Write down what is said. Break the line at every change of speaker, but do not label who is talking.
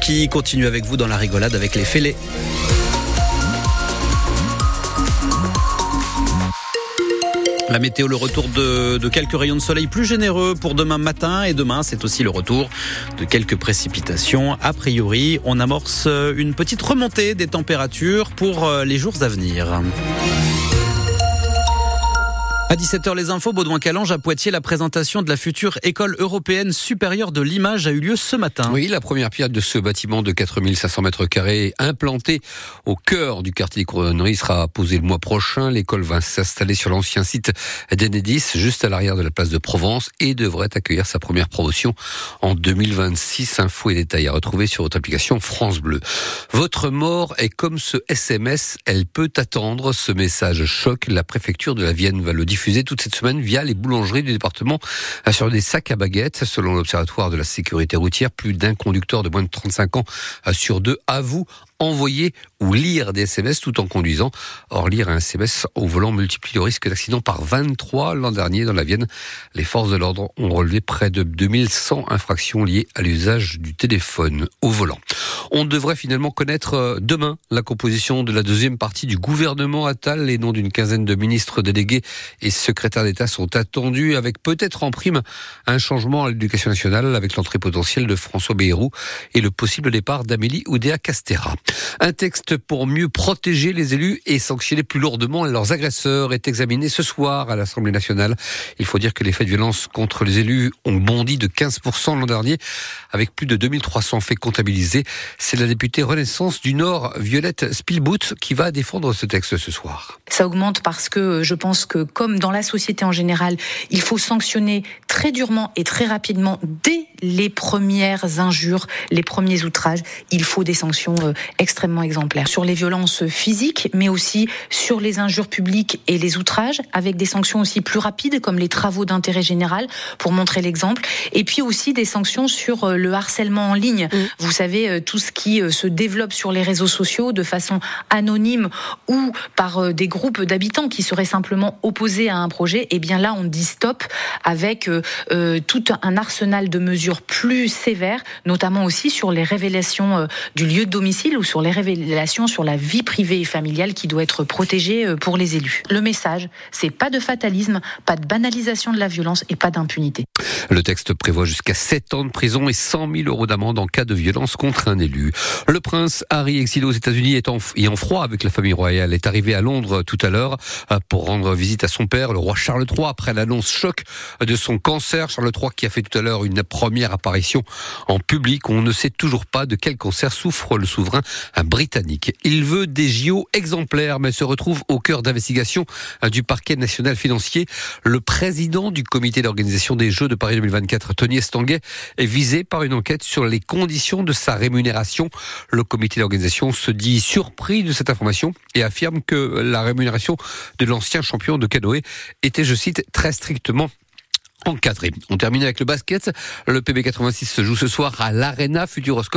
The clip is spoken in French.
qui continue avec vous dans la rigolade avec les fêlés. La météo, le retour de, de, quelques rayons de soleil plus généreux pour demain matin et demain, c'est aussi le retour de quelques précipitations. A priori, on amorce une petite remontée des températures pour les jours à venir. À 17h, les infos, Baudouin Calange à Poitiers, la présentation de la future école européenne supérieure de l'image a eu lieu ce matin.
Oui, la première pierre de ce bâtiment de 4500 mètres carrés implanté au cœur du quartier des Couronneries sera posée le mois prochain. L'école va s'installer sur l'ancien site d'Enedis, juste à l'arrière de la place de Provence et devrait accueillir sa première promotion en 2026. Infos et détails à retrouver sur votre application France Bleu. Votre mort est comme ce SMS, elle peut attendre. Ce message choc. La préfecture de la Vienne va le dire diffusé toute cette semaine via les boulangeries du département sur des sacs à baguettes. Selon l'Observatoire de la sécurité routière, plus d'un conducteur de moins de 35 ans sur deux avoue envoyer ou lire des SMS tout en conduisant. Or, lire un SMS au volant multiplie le risque d'accident par 23 l'an dernier dans la Vienne. Les forces de l'ordre ont relevé près de 2100 infractions liées à l'usage du téléphone au volant. On devrait finalement connaître demain la composition de la deuxième partie du gouvernement Attal. Les noms d'une quinzaine de ministres délégués et secrétaires d'État sont attendus avec peut-être en prime un changement à l'éducation nationale avec l'entrée potentielle de François Bayrou et le possible départ d'Amélie Oudéa Castera. Un texte pour mieux protéger les élus et sanctionner plus lourdement leurs agresseurs est examiné ce soir à l'Assemblée nationale. Il faut dire que les faits de violence contre les élus ont bondi de 15% l'an dernier, avec plus de 2300 faits comptabilisés. C'est la députée Renaissance du Nord, Violette Spielbout, qui va défendre ce texte ce soir.
Ça augmente parce que je pense que, comme dans la société en général, il faut sanctionner très durement et très rapidement dès les premières injures, les premiers outrages. Il faut des sanctions extrêmement exemplaires sur les violences physiques, mais aussi sur les injures publiques et les outrages, avec des sanctions aussi plus rapides, comme les travaux d'intérêt général, pour montrer l'exemple. Et puis aussi des sanctions sur le harcèlement en ligne. Mmh. Vous savez, tout ce qui se développe sur les réseaux sociaux de façon anonyme ou par des groupes d'habitants qui seraient simplement opposés à un projet. Et eh bien là, on dit stop avec euh, tout un arsenal de mesures plus sévères, notamment aussi sur les révélations euh, du lieu de domicile ou sur les révélations sur la vie privée et familiale qui doit être protégée euh, pour les élus. Le message, c'est pas de fatalisme, pas de banalisation de la violence et pas d'impunité.
Le texte prévoit jusqu'à 7 ans de prison et 100 000 euros d'amende en cas de violence contre un élu. Le prince Harry, exilé aux États-Unis et en froid avec la famille royale, est arrivé à Londres tout à l'heure pour rendre visite à son père, le roi Charles III, après l'annonce choc de son cancer. Charles III qui a fait tout à l'heure une première apparition en public. On ne sait toujours pas de quel cancer souffre le souverain britannique. Il veut des JO exemplaires, mais se retrouve au cœur d'investigation du parquet national financier. Le président du comité d'organisation des Jeux de Paris 2024, Tony Estanguet, est visé par une enquête sur les conditions de sa rémunération. Le comité d'organisation se dit surpris de cette information et affirme que la rémunération de l'ancien champion de canoë était, je cite, très strictement encadré. On termine avec le basket. Le PB86 se joue ce soir à l'Arena Futuroscope.